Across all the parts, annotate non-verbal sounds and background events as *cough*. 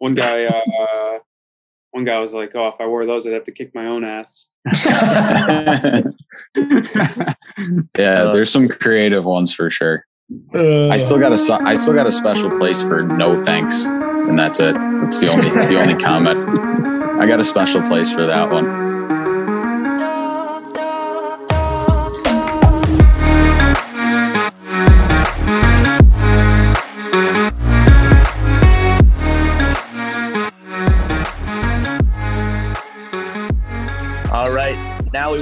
one guy, uh, one guy was like, "Oh, if I wore those, I'd have to kick my own ass." *laughs* yeah, there's some creative ones for sure. I still got a I still got a special place for no thanks, and that's it. That's the only the only *laughs* comment. I got a special place for that one.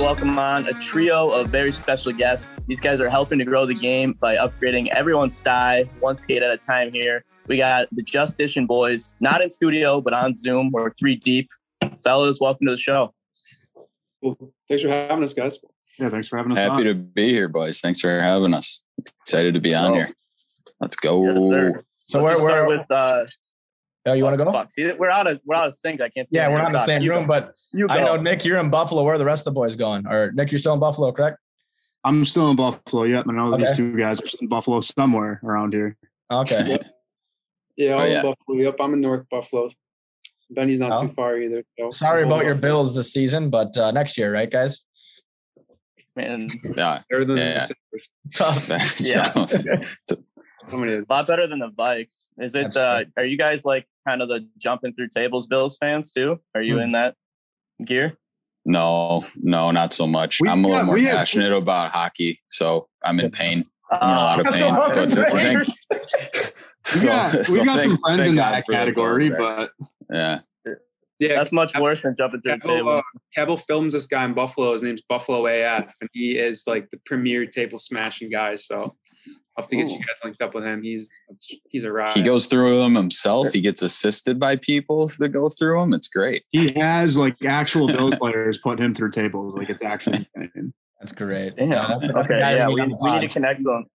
Welcome on a trio of very special guests. These guys are helping to grow the game by upgrading everyone's style one skate at a time here. We got the Just Dishing boys, not in studio, but on Zoom. We're three deep. Fellas, welcome to the show. Well, thanks for having us, guys. Yeah, thanks for having us. Happy on. to be here, boys. Thanks for having us. Excited to be on Oh. here. Let's go. Yes, sir. So Let's where, just start where, with uh oh, you want to go? fuck. See, we're out of we're out of sync. I can't see Yeah, we're not in the same You room, go. but you I know Nick, you're in Buffalo. Where are the rest of the boys going? Or Nick, you're still in Buffalo, correct? I'm still in Buffalo. Yep, I know Okay. these two guys are in Buffalo somewhere around here. Okay. Yeah, Oh, I'm in yeah. Buffalo. Yep, I'm in North Buffalo. Benny's not Oh. too far either. So Sorry I'm about your bills this season, but uh, next year, right, guys? Man, Yeah. Better than Yeah. the *laughs* Tough. Yeah. *laughs* How many? a lot better than the bikes. Is it That's uh are you guys like kind of the jumping through tables Bills fans too? Are you Hmm. in that gear? no, no, not so much. We I'm a little more we have- passionate about hockey, so I'm in pain. I'm in a lot of *laughs* pain. a lot but of thank- We so- got, so we got thank- some friends in that category, but yeah, Yeah, That's much worse than jumping through a Cavill, table. uh, Cavill films this guy in Buffalo. His name's Buffalo AF, and he is like the premier table smashing guy. So I'll have to get you guys linked up with him. He's he's a rock. he goes through them himself. He gets assisted by people that go through them. It's great. he has like actual Bills players put him through tables. Like it's actually. That's great. Yeah, that's, that's okay, guy yeah, we we, need on the we need to connect them.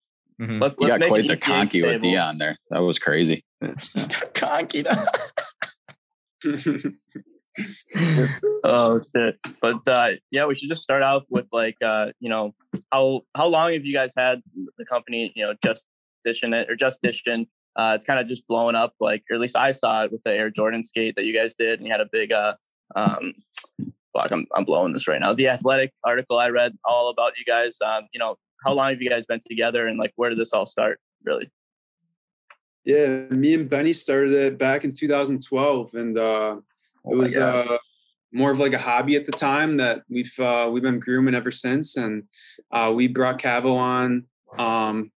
Mhm. Let's, He let's got make quite an the ETA conky with. Dion there. That was crazy. *laughs* *laughs* Conky. *laughs* *laughs* Oh shit! But uh, yeah, we should just start off with like uh, you know how how long have you guys had the company? You know, just it or just dishing. Uh, it's kind of just blowing up. Like, or at least I saw it with the Air Jordan skate that you guys did, and you had a big uh um. Fuck, I'm I'm blowing this right now. The athletic article I read all about you guys. Um, you know, how long have you guys been together, and like where did this all start? Really? yeah, me and Benny started it back in 2012, and uh, it my was uh, more of like a hobby at the time that we've uh, we've been grooming ever since, and uh, we brought Cavo on. Um,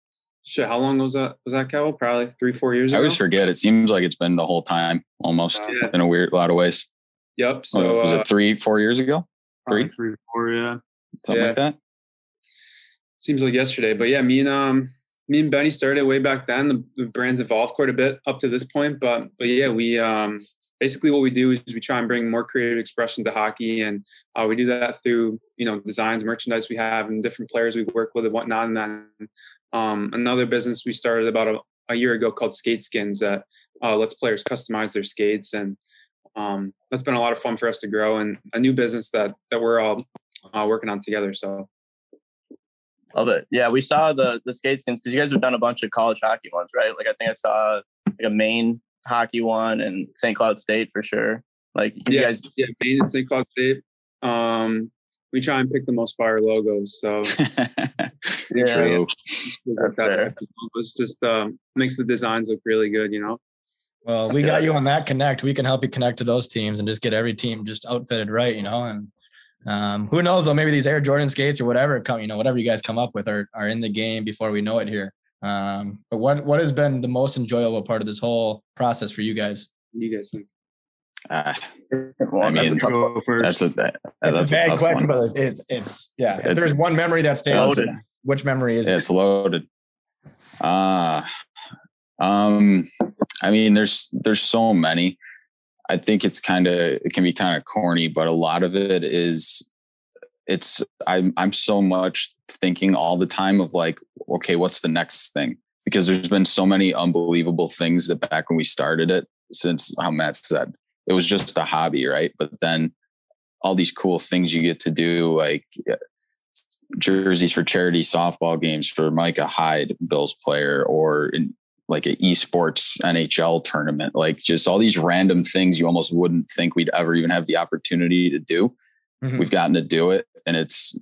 shit, how long was that? Was that Cavo? Probably three, four years ago. I ago. always forget. It seems like it's been the whole time almost Yeah. in a weird lot of ways. Yep. So So was uh, it three, four years ago? Three? three, four, yeah. Something Yeah. like that. seems like yesterday, but yeah, me and um, me and Benny started way back then. The, the brand's evolved quite a bit up to this point, but but yeah, we um, basically what we do is we try and bring more creative expression to hockey, and uh, we do that through you know designs, merchandise we have, and different players we work with and whatnot. And then um, another business we started about a, a year ago called Skate Skins that uh, lets players customize their skates, and um, that's been a lot of fun for us to grow, and a new business that that we're all uh, working on together. So. Love it. Yeah, we saw the the skate skins because you guys have done a bunch of college hockey ones, right? Like I think I saw like a Maine hockey one and St. Cloud State for sure. Like you yeah, guys, yeah, Maine and St. Cloud State. Um, we try and pick the most fire logos. So *laughs* Yeah. True. That's fair. It's just um, makes the designs look really good, you know. Well, we got you on that connect. We can help you connect to those teams and just get every team just outfitted right, you know. And um, who knows though, maybe these Air Jordan skates or whatever come, you know, whatever you guys come up with are are in the game before we know it here. Um, but what what has been the most enjoyable part of this whole process for you guys? What do you guys think? Ah, well, I that's a tough first. that's a that, It's that's a bad tough question, one. but it's, it's it's yeah. If It- there's one memory that stands, Loaded. which memory is it? It's loaded. Ah, um, I mean, there's there's so many. I think it's kind of it can be kind of corny, but a lot of it is it's I'm I'm so much thinking all the time of like, okay, what's the next thing? Because there's been so many unbelievable things that back when we started it, since how Matt said, it was just a hobby, right? But then all these cool things you get to do, like jerseys for charity softball games for Micah Hyde, Bills player, or in like an esports NHL tournament, like just all these random things you almost wouldn't think we'd ever even have the opportunity to do. Mm-hmm. We've gotten to do it, and it's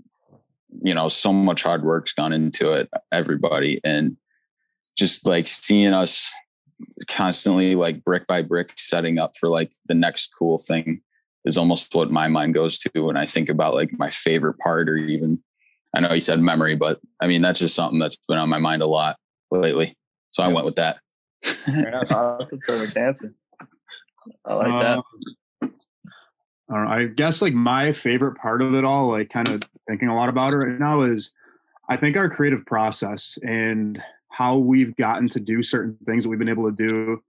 you know so much hard work's gone into it, everybody, and just like seeing us constantly like brick by brick setting up for like the next cool thing is almost what my mind goes to when I think about like my favorite part or even I know you said memory, but I mean that's just something that's been on my mind a lot lately. So I went with that. *laughs* perfect answer. I like that. I, I guess like my favorite part of it all, like kind of thinking a lot about it right now, is I think our creative process and how we've gotten to do certain things that we've been able to do.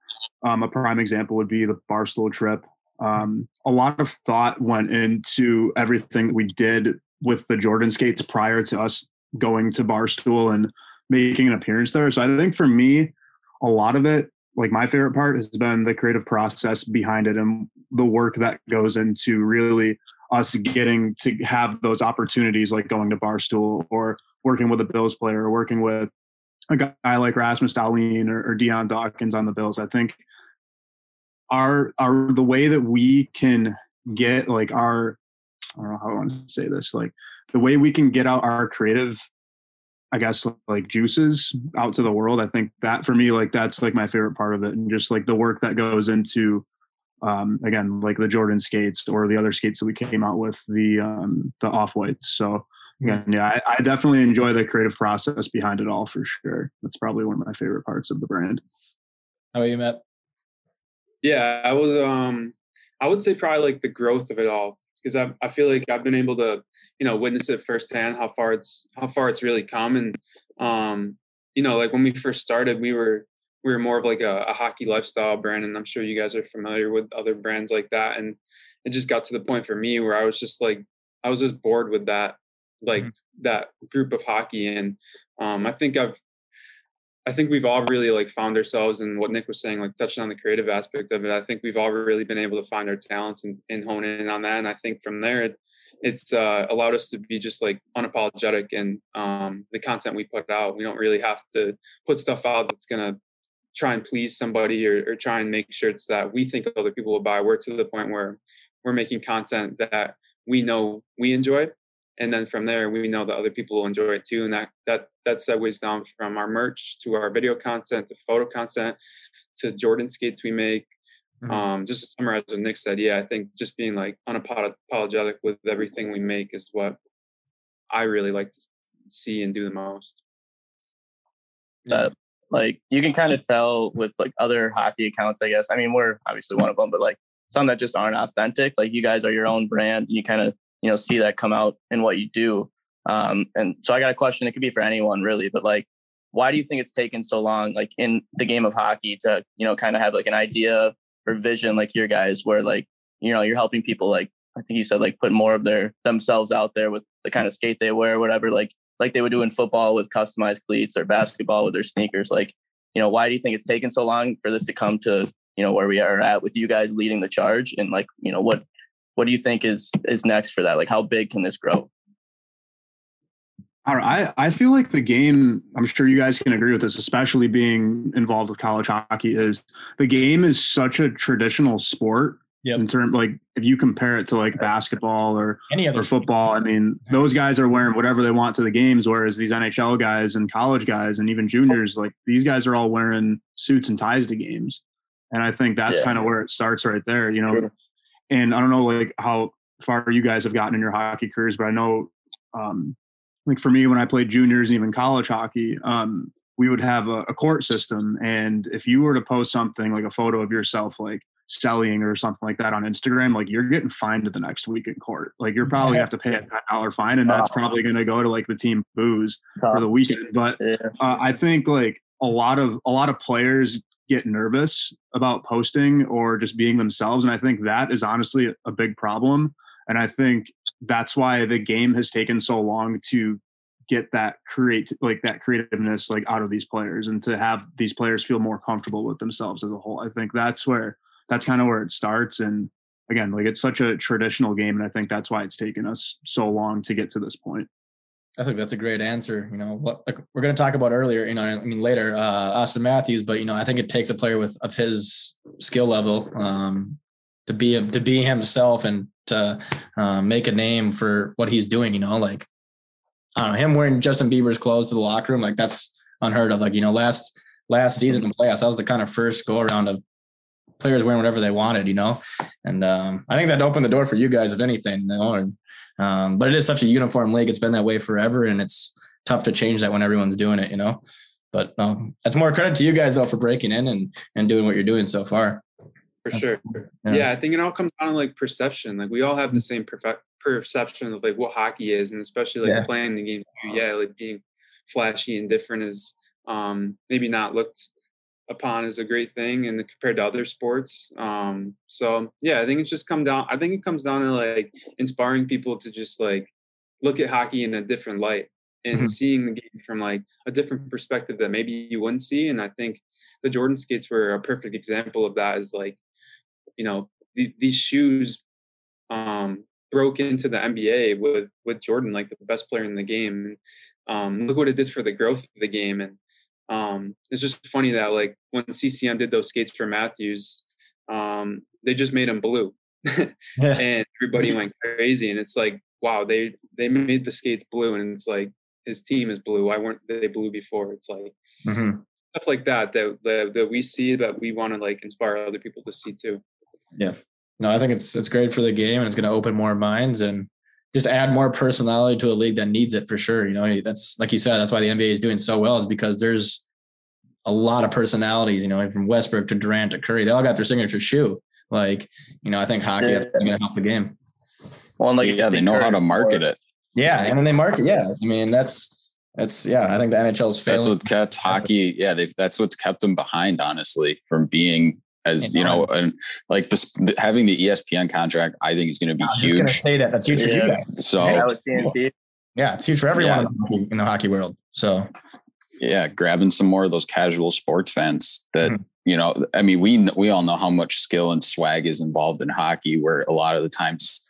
Um, a prime example would be the Barstool trip. Um, a lot of thought went into everything that we did with the Jordan skates prior to us going to Barstool and making an appearance there. So I think for me, a lot of it, like my favorite part, has been the creative process behind it and the work that goes into really us getting to have those opportunities, like going to Barstool or working with a Bills player, or working with a guy like Rasmus Dahlin or, or Dion Dawkins on the Bills. I think our our the way that we can get like our I don't know how I want to say this like the way we can get out our creative I guess like juices out to the world. I think that for me, like that's like my favorite part of it, and just like the work that goes into, um, again, like the Jordan skates or the other skates that we came out with, the um, the off whites. So again, yeah, I, I, definitely enjoy the creative process behind it all for sure. That's probably one of my favorite parts of the brand. How about you, Matt? Yeah, I would um I would say probably like the growth of it all because I I feel like I've been able to you know witness it firsthand how far it's how far it's really come. And um you know like when we first started we were we were more of like a, a hockey lifestyle brand and I'm sure you guys are familiar with other brands like that. And it just got to the point for me where I was just like I was just bored with that like mm-hmm. that group of hockey. And um, i think i've i think we've all really like found ourselves and what nick was saying like touching on the creative aspect of it. I think we've all really been able to find our talents and, and hone in on that. And i think from there it, it's uh, allowed us to be just like unapologetic in um, the content we put out. We don't really have to put stuff out that's going to try and please somebody or, or try and make sure it's that we think other people will buy. We're to the point where we're making content that we know we enjoy and then from there we know that other people will enjoy it too. And that that that segues down from our merch to our video content to photo content to jordan skates we make. Mm-hmm. um just to summarize what nick said yeah i think just being like unapologetic with everything we make is what i really like to see and do the most. That like you can kind of tell with like other hockey accounts i guess. I mean we're obviously one of them but like some that just aren't authentic like you guys are your own brand and you kind of you know see that come out in what you do. Um, and so i got a question it could be for anyone really but like why do you think it's taken so long like in the game of hockey to you know kind of have like an idea or vision like your guys where like you know you're helping people like i think you said like put more of their themselves out there with the kind of skate they wear whatever like like they would do in football with customized cleats or basketball with their sneakers like you know why do you think it's taken so long for this to come to you know where we are at with you guys leading the charge and like you know what what do you think is is next for that? Like, how big can this grow? I I feel like the game. I'm sure you guys can agree with this, especially being involved with college hockey. Is the game is such a traditional sport Yep. In terms like if you compare it to like basketball or any other or football, I mean, those guys are wearing whatever they want to the games, whereas these NHL guys and college guys and even juniors, like these guys are all wearing suits and ties to games. And I think that's yeah. kind of where it starts right there. You know, and I don't know like how far you guys have gotten in your hockey careers, but I know um, like for me when I played juniors and even college hockey, um, we would have a, a, court system, and if you were to post something like a photo of yourself like selling or something like that on Instagram, like you're getting fined the next week in court. Like you're probably have to pay a dollar fine, and that's probably going to go to like the team booze for the weekend. But uh, I think like a lot of a lot of players get nervous about posting or just being themselves. And I think that is honestly a big problem. And I think that's why the game has taken so long to get that create like that creativeness like out of these players and to have these players feel more comfortable with themselves as a whole. I think that's where that's kind of where it starts. And again, like it's such a traditional game. And I think that's why it's taken us so long to get to this point. I think that's a great answer. You know, what like we're going to talk about earlier. You know, I mean later, uh, Auston Matthews, but you know, I think it takes a player with of his skill level um, to be to be himself and to uh, make a name for what he's doing. You know, like I don't know him wearing Justin Bieber's clothes to the locker room, like that's unheard of. Like you know, last last season in playoffs, that was the kind of first go around of players wearing whatever they wanted. You know, and um, I think that opened the door for you guys, if anything. You know, and um, but it is such a uniform league. It's been that way forever, and it's tough to change that when everyone's doing it, you know. But um, that's more credit to you guys though for breaking in and and doing what you're doing so far. For sure. Yeah. yeah. I think it all comes down to like perception. Like we all have the same perfect perception of like what hockey is, and especially like yeah. playing the game. Yeah, like being flashy and different is um, maybe not looked upon is a great thing and compared to other sports. Um, so yeah, I think it's just come down. I think it comes down to like inspiring people to just like look at hockey in a different light and mm-hmm. seeing the game from like a different perspective that maybe you wouldn't see. And I think the Jordan skates were a perfect example of that. Is like, you know, the, these shoes um, broke into the NBA with with Jordan, like the best player in the game. Um, look what it did for the growth of the game and um, it's just funny that like when CCM did those skates for Matthews, um, they just made them blue, *laughs* and everybody *laughs* went crazy. And it's like, wow, they they made the skates blue, and it's like his team is blue. Why weren't they blue before? It's like mm-hmm. stuff like that, that that that we see that we want to like inspire other people to see too. Yeah, no, I think it's it's great for the game, and it's going to open more minds and just add more personality to a league that needs it for sure. You know, that's like you said, that's why the NBA is doing so well is because there's a lot of personalities, you know, from Westbrook to Durant to Curry, they all got their signature shoe. Like, you know, I think hockey yeah. is going to help the game. Well, and like, yeah, they know how to market it. Yeah. And then they market. Yeah. I mean, that's, that's, yeah, I think the NHL's failing. That's what kept hockey. Yeah. They, that's what's kept them behind, honestly, from being as you know, and like this having the ESPN contract, I think is going to be huge. Going to say that that's huge yeah. for you guys. So yeah, it's huge for everyone yeah. in, the hockey, in, the hockey, world. So yeah, grabbing some more of those casual sports fans that mm-hmm. you know. I mean, we we all know how much skill and swag is involved in hockey, where a lot of the times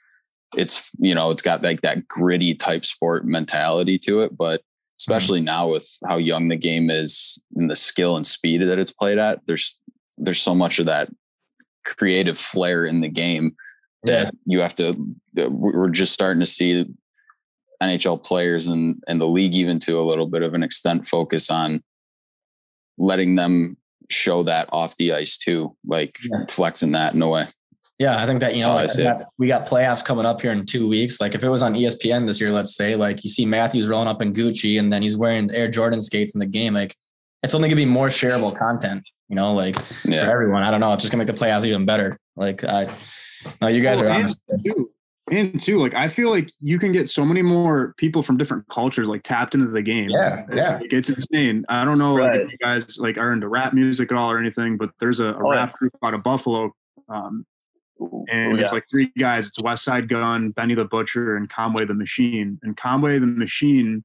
it's you know it's got like that gritty type sport mentality to it, but especially mm-hmm. now with how young the game is and the skill and speed that it's played at, there's there's so much of that creative flair in the game that yeah. you have to we're just starting to see NHL players and and the league even to a little bit of an extent focus on letting them show that off the ice too, like yeah. flexing that in a way. Yeah, I think that you know that we got playoffs coming up here in two weeks. Like if it was on ESPN this year, let's say, like you see Matthews rolling up in Gucci and then he's wearing Air Jordan skates in the game, like it's only gonna be more shareable content you know, like yeah. for everyone. I don't know. It's just gonna make the playoffs even better. Like I no, you guys oh, are honest. Too. And too, like I feel like you can get so many more people from different cultures like tapped into the game. Yeah, yeah, it's insane. I don't know right. like, if you guys like are into rap music at all or anything, but there's a, a oh, rap yeah. group out of Buffalo, um, and there's yeah. like three guys. It's Westside Gun, Benny the Butcher, and Conway the Machine. And Conway the Machine,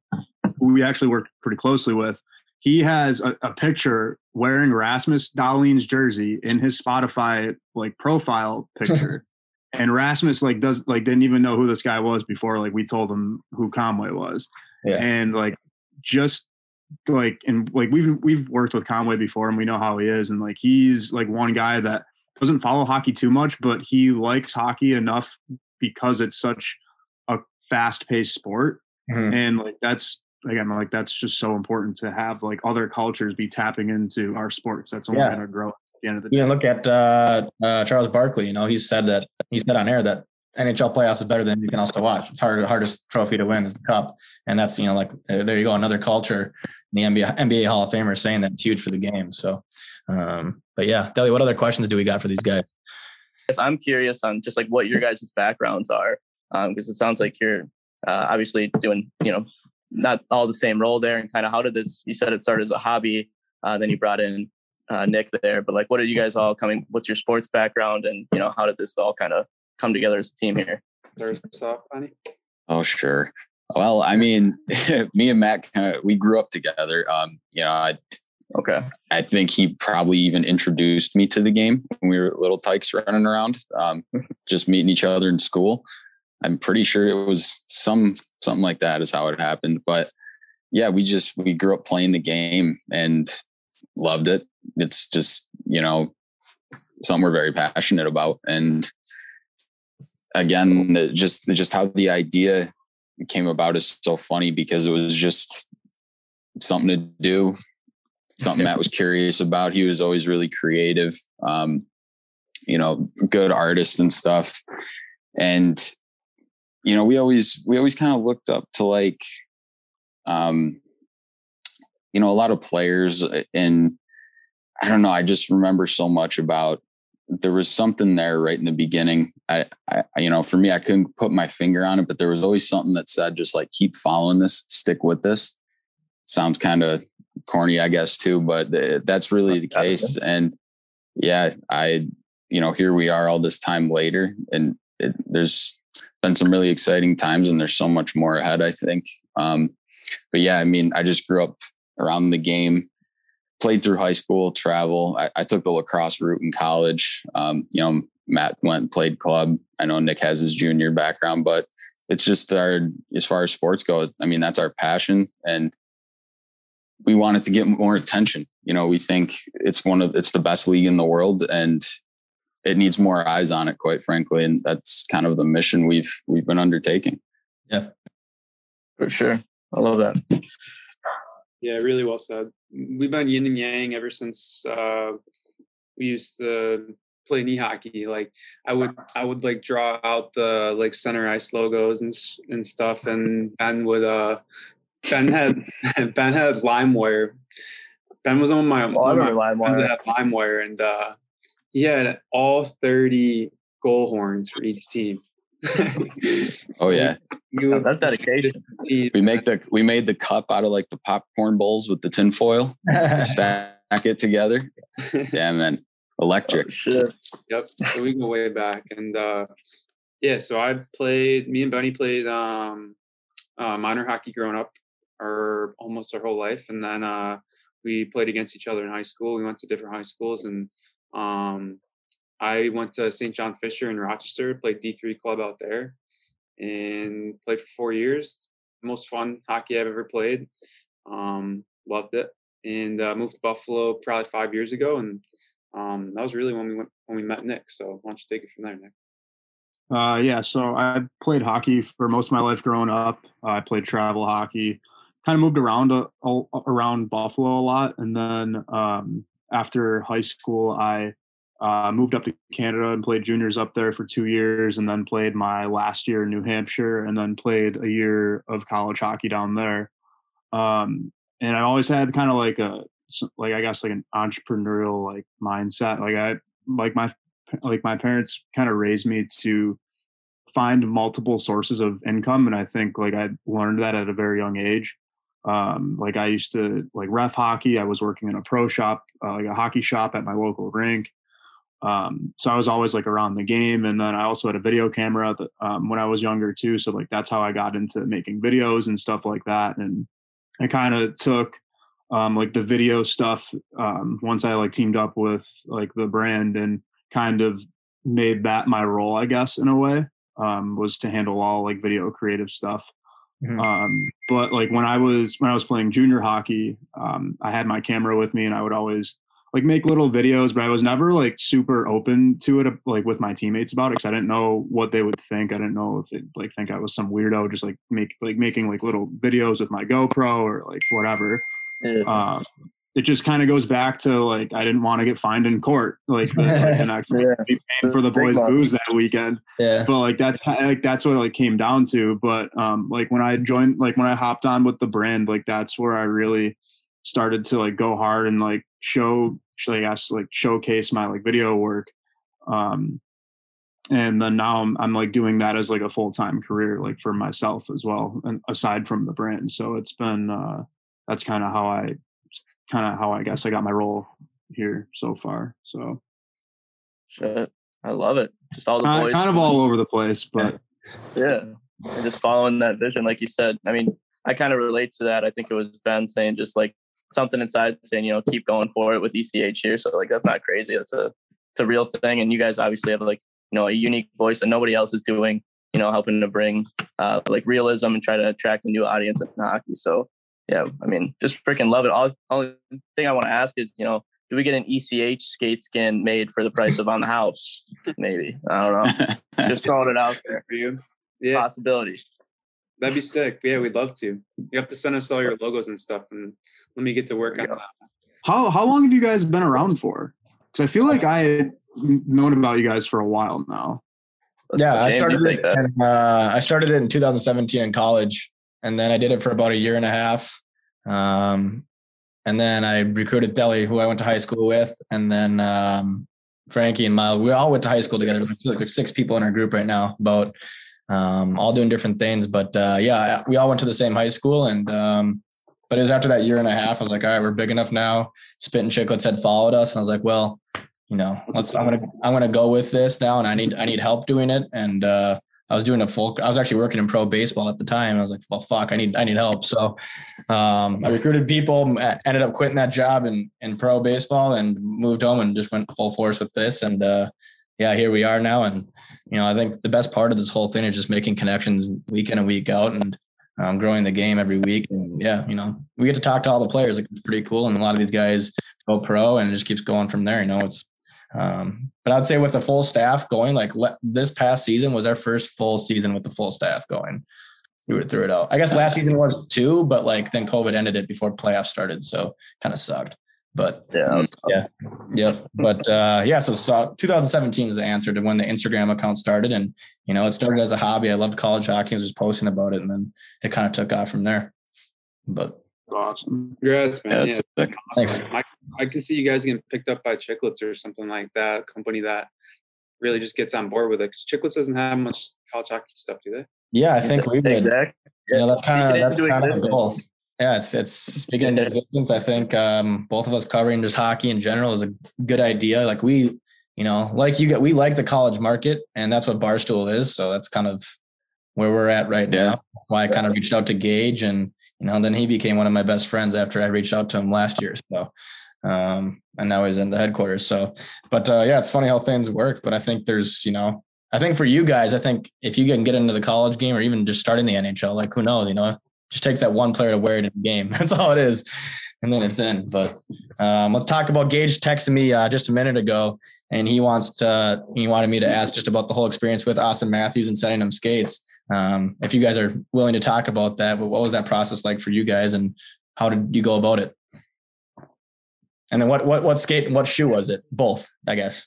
who we actually worked pretty closely with, he has a, a, picture wearing Rasmus Dahlin's jersey in his Spotify like profile *laughs* picture. and Rasmus like does like didn't even know who this guy was before like we told him who Conway was. Yeah. And like just like and like we've we've worked with Conway before and we know how he is and like he's like one guy that doesn't follow hockey too much but he likes hockey enough because it's such a fast-paced sport mm-hmm. and like that's again like that's just so important to have like other cultures be tapping into our sports. That's only yeah. going to grow at the end of the day you know look at uh, uh, charles barkley you know he said that he said on air that nhl playoffs is better than you can also watch. It's hard hardest trophy to win is the cup. And that's you know like uh, there you go another culture the nba nba hall of famer saying that it's huge for the game so um but yeah Deli, what other questions do we got for these guys? Yes, i'm curious on just like what your guys' backgrounds are because um, it sounds like you're uh, obviously doing you know not all the same role there and kind of how did this you said it started as a hobby uh, then you brought in uh, nick there but like what are you guys all coming what's your sports background and you know how did this all kind of come together as a team here? Oh sure. Well i mean *laughs* me and matt kind of we grew up together um you know i okay. I think he probably even introduced me to the game when we were little tykes running around um *laughs* just meeting each other in school I'm pretty sure it was some something like that is how it happened. But yeah, we just we grew up playing the game and loved it. It's just you know something we're very passionate about, and again, just just how the idea came about is so funny because it was just something to do, something Matt was curious about. He was always really creative, um, you know, good artist and stuff. And you know, we always we always kind of looked up to like, um, you know, a lot of players, uh, and I don't know. I just remember so much about there was something there right in the beginning. I, I, you know, for me, I couldn't put my finger on it, but there was always something that said, just like keep following this, stick with this. Sounds kind of corny, I guess, too, but that's really the case. And yeah, I, you know, here we are all this time later, and it, there's been some really exciting times, and there's so much more ahead. I think. Um, but yeah, I mean, I just grew up around the game played through high school, travel. I, I took the lacrosse route in college. Um, you know, Matt went and played club. I know Nick has his junior background, but it's just our as far as sports goes. I mean, that's our passion, and we want it to get more attention. You know, we think it's one of it's the best league in the world, and it needs more eyes on it. Quite frankly, and that's kind of the mission we've we've been undertaking. Yeah, for sure. I love that. Yeah, really well said. We've been yin and yang ever since uh, we used to play knee hockey. Like I would, I would like draw out the like center ice logos and and stuff, and Ben would uh, Ben had *laughs* Ben had LimeWire. Ben was on my, oh, one of my friends that had LimeWire, and uh, he had all thirty goal horns for each team. *laughs* oh yeah, you, that's dedication. We make the we made the cup out of like the popcorn bowls with the tin foil, stack it together. *laughs* Damn man, electric. Oh, yep. So we go way back, and uh, yeah. So I played. Me and Bunny played um, uh, minor hockey growing up, or almost our whole life, and then uh, we played against each other in high school. We went to different high schools, and um, I went to St. John Fisher in Rochester, played D3 club out there, and played for four years. Most fun hockey I've ever played. Um, loved it, and uh, moved to Buffalo probably five years ago, and um, that was really when we went when we met Nick. So why don't you take it from there, Nick? Uh, yeah, so I played hockey for most of my life growing up. Uh, I played travel hockey, kind of moved around a, around Buffalo a lot, and then um, after high school, I uh, moved up to Canada and played juniors up there for two years, and then played my last year in New Hampshire, and then played a year of college hockey down there. Um, and I always had kind of like a like I guess like an entrepreneurial like mindset. Like I like my like my parents kind of raised me to find multiple sources of income, and I think like I learned that at a very young age. Um, like I used to like ref hockey. I was working in a pro shop, uh, like a hockey shop at my local rink. Um, so I was always like around the game, and then I also had a video camera that, um, when I was younger too. So like that's how I got into making videos and stuff like that. And I kind of took um, like the video stuff um, once I like teamed up with like the brand and kind of made that my role, I guess, in a way, um, was to handle all like video creative stuff. Mm-hmm. Um, but like when I was when I was playing junior hockey, um, I had my camera with me, and I would always like make little videos, but I was never like super open to it, like with my teammates about it, because I didn't know what they would think. I didn't know if they like think I was some weirdo, just like make like making like little videos with my GoPro or like whatever. Yeah. Um, it just kind of goes back to like I didn't want to get fined in court, like, the, like and *laughs* actually yeah. be paying for the boys' booze that weekend. Yeah. But like that, like that's what it like came down to. But um, like when I joined, like when I hopped on with the brand, like that's where I really started to like go hard and like show actually I guess like showcase my like video work um and then now I'm, I'm like doing that as like a full-time career like for myself as well and aside from the brand so it's been uh that's kind of how i kind of how i guess i got my role here so far so Shit. i love it just all the boys kind of all over the place but *laughs* yeah and just following that vision like you said i mean i kind of relate to that i think it was ben saying just like something inside saying, you know, keep going for it with ECH here. So like that's not crazy. That's a it's a real thing. And you guys obviously have like, you know, a unique voice that nobody else is doing. you know, helping to bring uh, like realism and try to attract a new audience in hockey. So yeah, I mean, just freaking love it. All only thing I want to ask is, you know, do we get an ECH skate skin made for the price of on the house? Maybe I don't know. *laughs* just throwing it out there *laughs* for you. Yeah, possibility. That'd be sick. Yeah, we'd love to. You have to send us all your logos and stuff, and let me get to work on that. How how long have you guys been around for? Because I feel like I had known about you guys for a while now. Yeah, I started it. In, uh, I started it in 2017 in college, and then I did it for about a year and a half. Um, and then I recruited Deli, who I went to high school with, and then um, Frankie and Miles. We all went to high school together. Like, like six people in our group right now, about um, all doing different things. But uh, yeah, we all went to the same high school, and um, but it was after that year and a half. I was like, all right, we're big enough now. Spit and Chiclets had followed us, and I was like, well, you know, let's. I'm gonna I'm gonna go with this now, and I need I need help doing it. And uh, I was doing a full. I was actually working in pro baseball at the time. I was like, well, fuck, I need I need help. So um, I recruited people, ended up quitting that job in in pro baseball, and moved home and just went full force with this. And uh, yeah, here we are now. And you know, I think the best part of this whole thing is just making connections week in and week out, and um, growing the game every week. And yeah, you know, we get to talk to all the players. Like, it's pretty cool. And a lot of these guys go pro and it just keeps going from there. You know, it's, um, but I'd say with the full staff going, like le- this past season was our first full season with the full staff going. We were through it out. I guess last season was two, but like then COVID ended it before playoffs started. So kind of sucked. But yeah, yeah, yep. But uh, yeah, so, so 2017 is the answer to when the Instagram account started, and you know it started as a hobby. I loved college hockey. I was just posting about it, and then it kind of took off from there. But awesome, congrats, man! Yeah, yeah awesome. I, I can see you guys getting picked up by Chiclets or something like that. Company that really just gets on board with it because Chiclets doesn't have much college hockey stuff, do they? Yeah, I think we did. Exactly. You know, that's kind of that's kind of the goal. Yeah, it's it's speaking into existence. I think um, both of us covering just hockey in general is a good idea. Like we, you know, like you get, we like the college market, and that's what Barstool is. So that's kind of where we're at right yeah. now. That's why I kind of reached out to Gage, and you know, then he became one of my best friends after I reached out to him last year. So, um, and now he's in the headquarters. So, but uh, yeah, it's funny how things work. But I think there's, you know, I think for you guys, I think if you can get into the college game or even just starting the NHL, like who knows, you know, just takes that one player to wear it in the game. *laughs* That's all it is. And then it's in. But um, let's talk about Gage texted me uh, just a minute ago, and he wants to. He wanted me to ask just about the whole experience with Auston Matthews and sending him skates. Um, if you guys are willing to talk about that, but what was that process like for you guys, and how did you go about it? And then what what what skate what shoe was it? Both, I guess.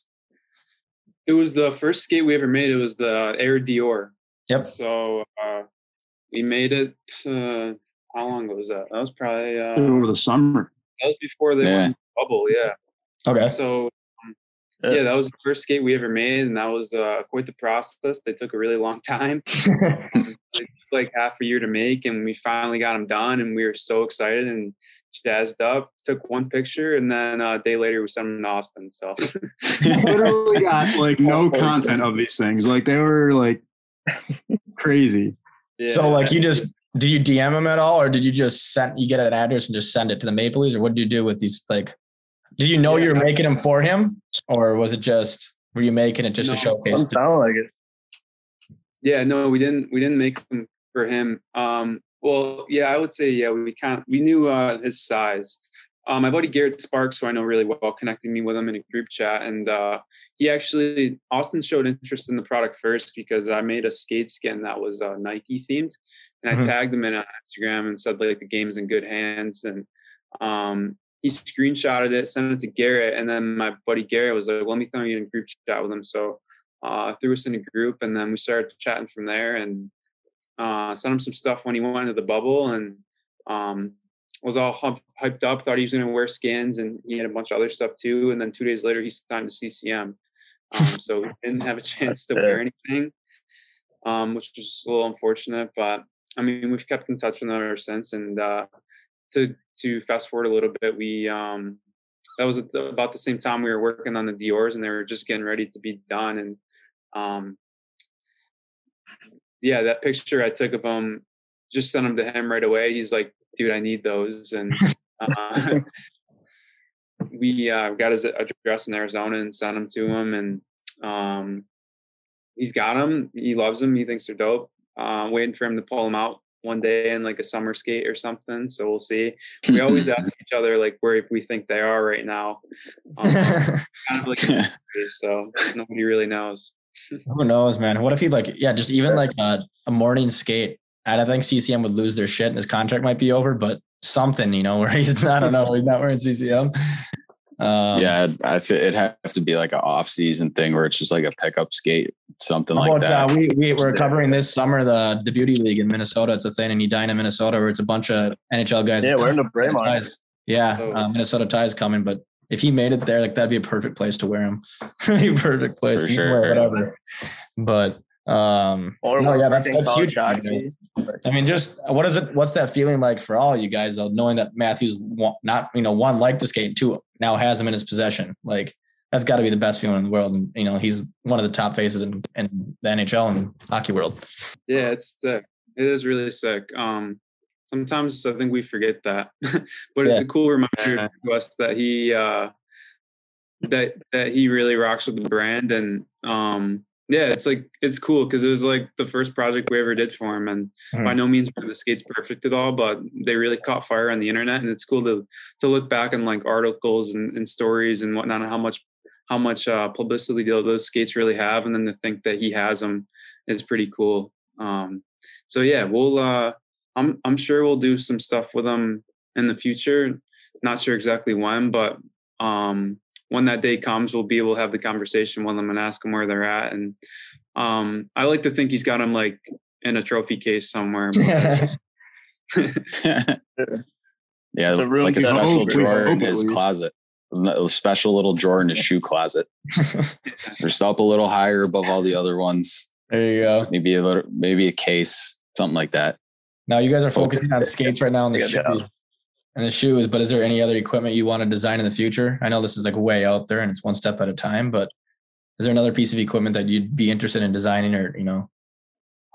It was the first skate we ever made. It was the Air Dior. Yep. So uh, we made it. Uh, how long ago was that? That was probably uh, over the summer. That was before they yeah. went bubble. Yeah. Okay. So yeah. yeah. that was the first skate we ever made, and that was uh, quite the process. They took a really long *laughs* time, *laughs* like half a year to make, and we finally got them done, and we were so excited and jazzed up. Took one picture, and then uh, a day later we sent them to Austin. So literally got *laughs* like no content of these things. Like they were like crazy. So like you just do you DM them at all, or did you just send you get an address and just send it to the Maple Leafs, or what do you do with these? Like, do you know yeah, you're making them for him, or was it just were you making it just no, to showcase? Doesn't sound like it. Yeah, no, we didn't. We didn't make them for him. Um, well, yeah, I would say yeah. We kind we knew uh, his size, um, my buddy Garrett Sparks, who I know really well, connected me with him in a group chat, and uh, he actually Austin showed interest in the product first because I made a skate skin that was uh, Nike themed, and I mm-hmm. tagged him in on Instagram and said like the game's in good hands, and um, he screenshotted it, sent it to Garrett, and then my buddy Garrett was like, "Let me throw you in a group chat with him." So uh, threw us in a group, and then we started chatting from there, and uh, sent him some stuff when he went into the bubble, and um, was all hyped up, thought he was going to wear skins, and he had a bunch of other stuff too. And then two days later, he signed to CCM. Um, so didn't have a *laughs* chance to wear anything, um, which was a little unfortunate. But I mean, we've kept in touch with him ever since. And uh, to to fast forward a little bit, we um, that was about the same time we were working on the Dior's, and they were just getting ready to be done. And um, yeah, that picture I took of him, just sent him to him right away. He's like, dude, I need those. And uh, *laughs* we uh, got his address in Arizona and sent them to him. And um, he's got them. He loves them. He thinks they're dope. Uh, waiting for him to pull them out one day in like a summer skate or something. So we'll see. We always ask *laughs* each other like where we think they are right now. Um, *laughs* kind of like so nobody really knows. *laughs* Who knows, man? What if he like yeah, just even like a, a morning skate. I think CCM would lose their shit and his contract might be over, but something, you know, where he's I don't know, he's not wearing CCM. Um, yeah, I it have to be like an off season thing where it's just like a pickup skate, something like about, that. Uh, we we were covering this summer the the beauty league in Minnesota. It's a thing in Edina, Minnesota, where it's a bunch of NHL guys. Yeah, we're in the Braemar. Yeah, oh. uh, Minnesota ties coming, but if he made it there, like that'd be a perfect place to wear him. *laughs* a perfect place to sure. wear whatever. But um, or no, yeah, that's, that's huge. I mean, just what is it? What's that feeling like for all you guys though, knowing that Matthews not you know one liked the skate, two now has him in his possession? Like that's got to be the best feeling in the world, and you know he's one of the top faces in, in the NHL and hockey world. Yeah, it's sick. It is really sick. Um, sometimes I think we forget that, *laughs* but it's yeah. a cool reminder to us that he uh, that that he really rocks with the brand and um yeah, it's like it's cool because it was like the first project we ever did for him, and mm-hmm. by no means were the skates perfect at all, but they really caught fire on the internet, and it's cool to to look back on like articles and, and stories and whatnot, and how much how much uh, publicity those skates really have, and then to think that he has them is pretty cool. Um, so yeah, we'll uh, I'm I'm sure we'll do some stuff with them in the future. Not sure exactly when, but um, when that day comes, we'll be able to have the conversation with them and ask them where they're at. And um, I like to think he's got them like in a trophy case somewhere. *laughs* *laughs* yeah, like a special drawer in his closet. A special little drawer in his shoe closet. *laughs* Just up a little higher above all the other ones. There you go. Maybe a little, maybe a case, something like that. Now you guys are focusing on skates right now in the shoes and the shoes, but is there any other equipment you want to design in the future? I know this is like way out there and it's one step at a time, but is there another piece of equipment that you'd be interested in designing or, you know?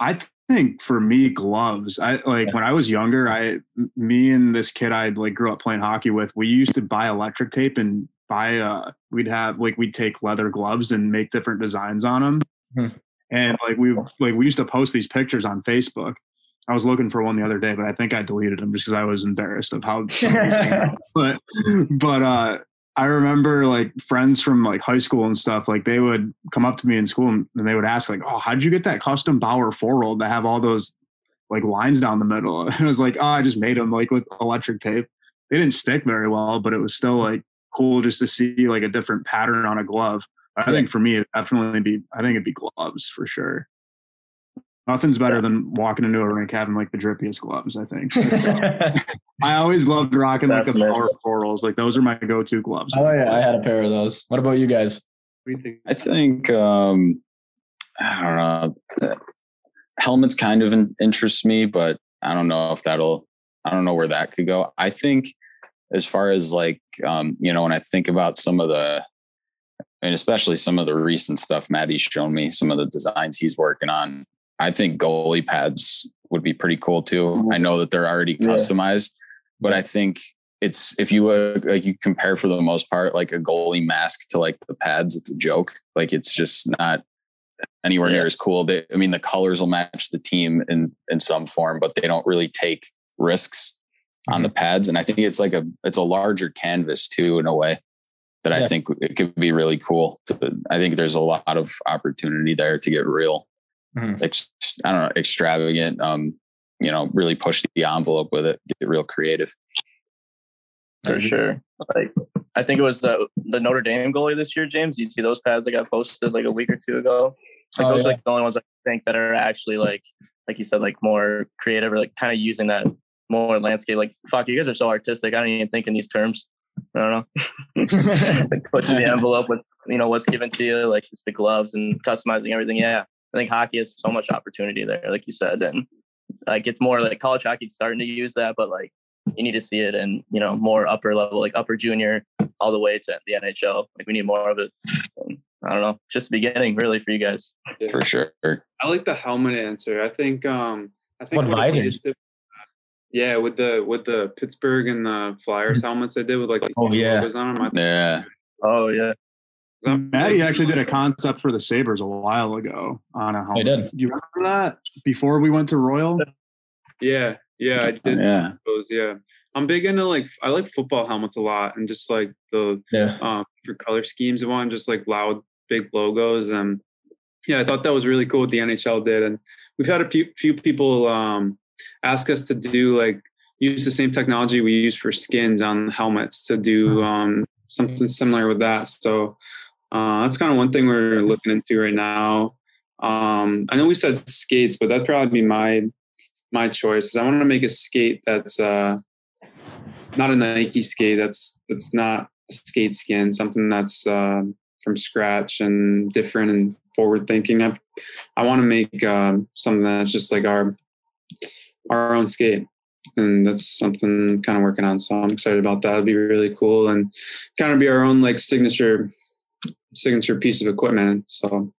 I think for me, gloves. I like yeah. when I was younger, I, me and this kid I like grew up playing hockey with, we used to buy electric tape and buy, uh, we'd have like, we'd take leather gloves and make different designs on them. Hmm. And like we, like we used to post these pictures on Facebook I was looking for one the other day, but I think I deleted them just because I was embarrassed of how. *laughs* but but uh, I remember like friends from like high school and stuff. Like they would come up to me in school and, they would ask like, "Oh, how'd you get that custom Bauer four roll to have all those like lines down the middle?" *laughs* And I was like, "Oh, I just made them like with electric tape. They didn't stick very well, but it was still like cool just to see like a different pattern on a glove." I think for me, it definitely be. I think it'd be gloves for sure. Nothing's better than walking into a rink having like the drippiest gloves. I think. *laughs* *laughs* I always loved rocking like the Bauer corals. Like those are my go-to gloves. Oh yeah, I had a pair of those. What about you guys? I think um, I don't know. Helmets kind of interest me, but I don't know if that'll. I don't know where that could go. I think as far as like um, you know, when I think about some of the and especially some of the recent stuff Maddie's shown me, some of the designs he's working on. I think goalie pads would be pretty cool too. Mm-hmm. I know that they're already customized, yeah. but I think it's if you uh, like you compare for the most part like a goalie mask to like the pads, it's a joke. Like it's just not anywhere yeah. near as cool. They, I mean, the colors will match the team in in some form, but they don't really take risks mm-hmm. on the mm-hmm. pads. And I think it's like a it's a larger canvas too in a way that yeah. I think it could be really cool. To, I think there's a lot of opportunity there to get real mm-hmm. ex, I don't know, extravagant. Um, you know, really push the envelope with it, get real creative. For sure. Like I think it was the the Notre Dame goalie this year, James. You see those pads that got posted like a week or two ago. Like oh, those yeah. are like the only ones I think that are actually like like you said, like more creative or like kind of using that more landscape. Like fuck, you guys are so artistic. I don't even think in these terms. I don't know. *laughs* *laughs* like pushing the envelope with you know what's given to you, like just the gloves and customizing everything. Yeah, I think hockey has so much opportunity there, like you said, and like it's more like college hockey's starting to use that, but like you need to see it in you know more upper level, like upper junior, all the way to the NHL. Like we need more of it. And I don't know, just the beginning really for you guys. Yeah. For sure. I like the helmet answer. I think um I think what visors? To, yeah, with the with the Pittsburgh and the Flyers mm-hmm. helmets they did with like the oh, yeah. on them. yeah. Oh yeah. Maddie actually did a concept for the Sabres a while ago on a helmet. I did. You remember that before we went to Royal? Yeah, yeah, I did Yeah. those. Yeah, I'm big into like I like football helmets a lot, and just like the Yeah. um for color schemes of one, just like loud big logos, and yeah, I thought that was really cool what the NHL did, and we've had a few few people um ask us to do like use the same technology we use for skins on helmets to do um something similar with that. So uh, that's kind of one thing we're looking into right now. Um, I know we said skates, but that'd probably be my my choice. I want to make a skate that's uh, not a Nike skate. That's that's not a skate skin. Something that's uh, from scratch and different and forward thinking. I I want to make um, something that's just like our our own skate. And that's something kind of working on. So I'm excited about that. It'd be really cool and kind of be our own like signature signature piece of equipment. So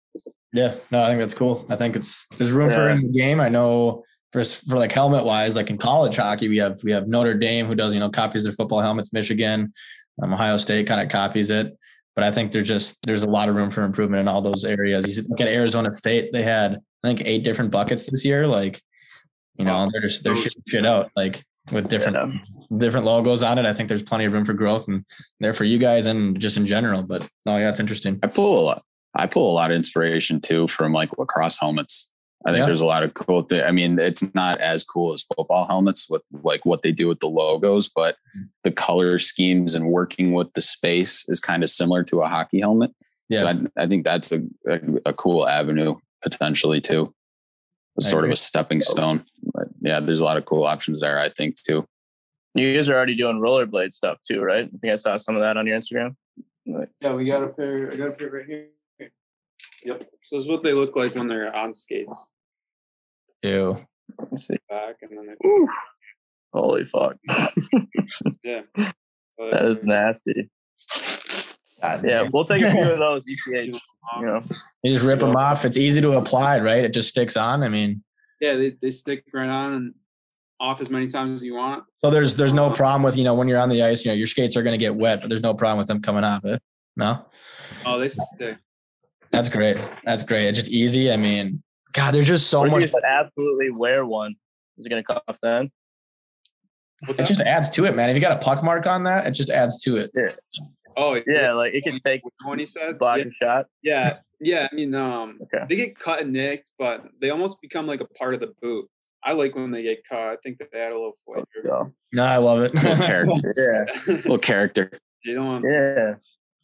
Yeah, no, I think that's cool. I think it's there's room for it in the game. I know for for like helmet wise, like in college hockey, we have we have Notre Dame who does you know copies their football helmets. Michigan, um, Ohio State kind of copies it. But I think there's just there's a lot of room for improvement in all those areas. You look at Arizona State; they had I think eight different buckets this year. Like, you know, they're just they're shooting shit out like with different different logos on it. I think there's plenty of room for growth and there for you guys and just in general. But oh yeah, it's interesting. I pull a lot. I pull a lot of inspiration too from like lacrosse helmets. I think Yeah. there's a lot of cool. Th- I mean, it's not as cool as football helmets with like what they do with the logos, but mm-hmm. the color schemes and working with the space is kind of similar to a hockey helmet. Yeah, So I, I think that's a, a, a cool avenue potentially too. Sort of a stepping stone. But yeah, there's a lot of cool options there. I think too. You guys are already doing rollerblade stuff too, right? I think I saw some of that on your Instagram. Like, Yeah, we got a pair. I got a pair right here. Yep. So this is what they look like when they're on skates. ew. let me see. Back and then they, Oof. Holy fuck. *laughs* yeah. So *laughs* That is nasty. God Yeah, damn. we'll take a few of *laughs* those EPH. You know, You just rip them off. It's easy to apply, right? It just sticks on. I mean, yeah, they, they stick right on and off as many times as you want. so there's there's no problem with you know when you're on the ice, you know your skates are going to get wet, but there's no problem with them coming off it. No, Oh, they stick. that's great. That's great. It's just easy. I mean, God, there's just so or much. you just absolutely wear one. Is it gonna cuff then? What's It that? just adds to it, man. If you got a puck mark on that, it just adds to it. oh, Yeah, like it can take Twenty said. block Yeah, a shot. yeah, yeah. I mean, um, Okay. they get cut and nicked, but they almost become like a part of the boot. I like when they get caught. I think that they add a little oh, flavor. So, No, I love it. Little character. *laughs* yeah, little character. you don't want yeah.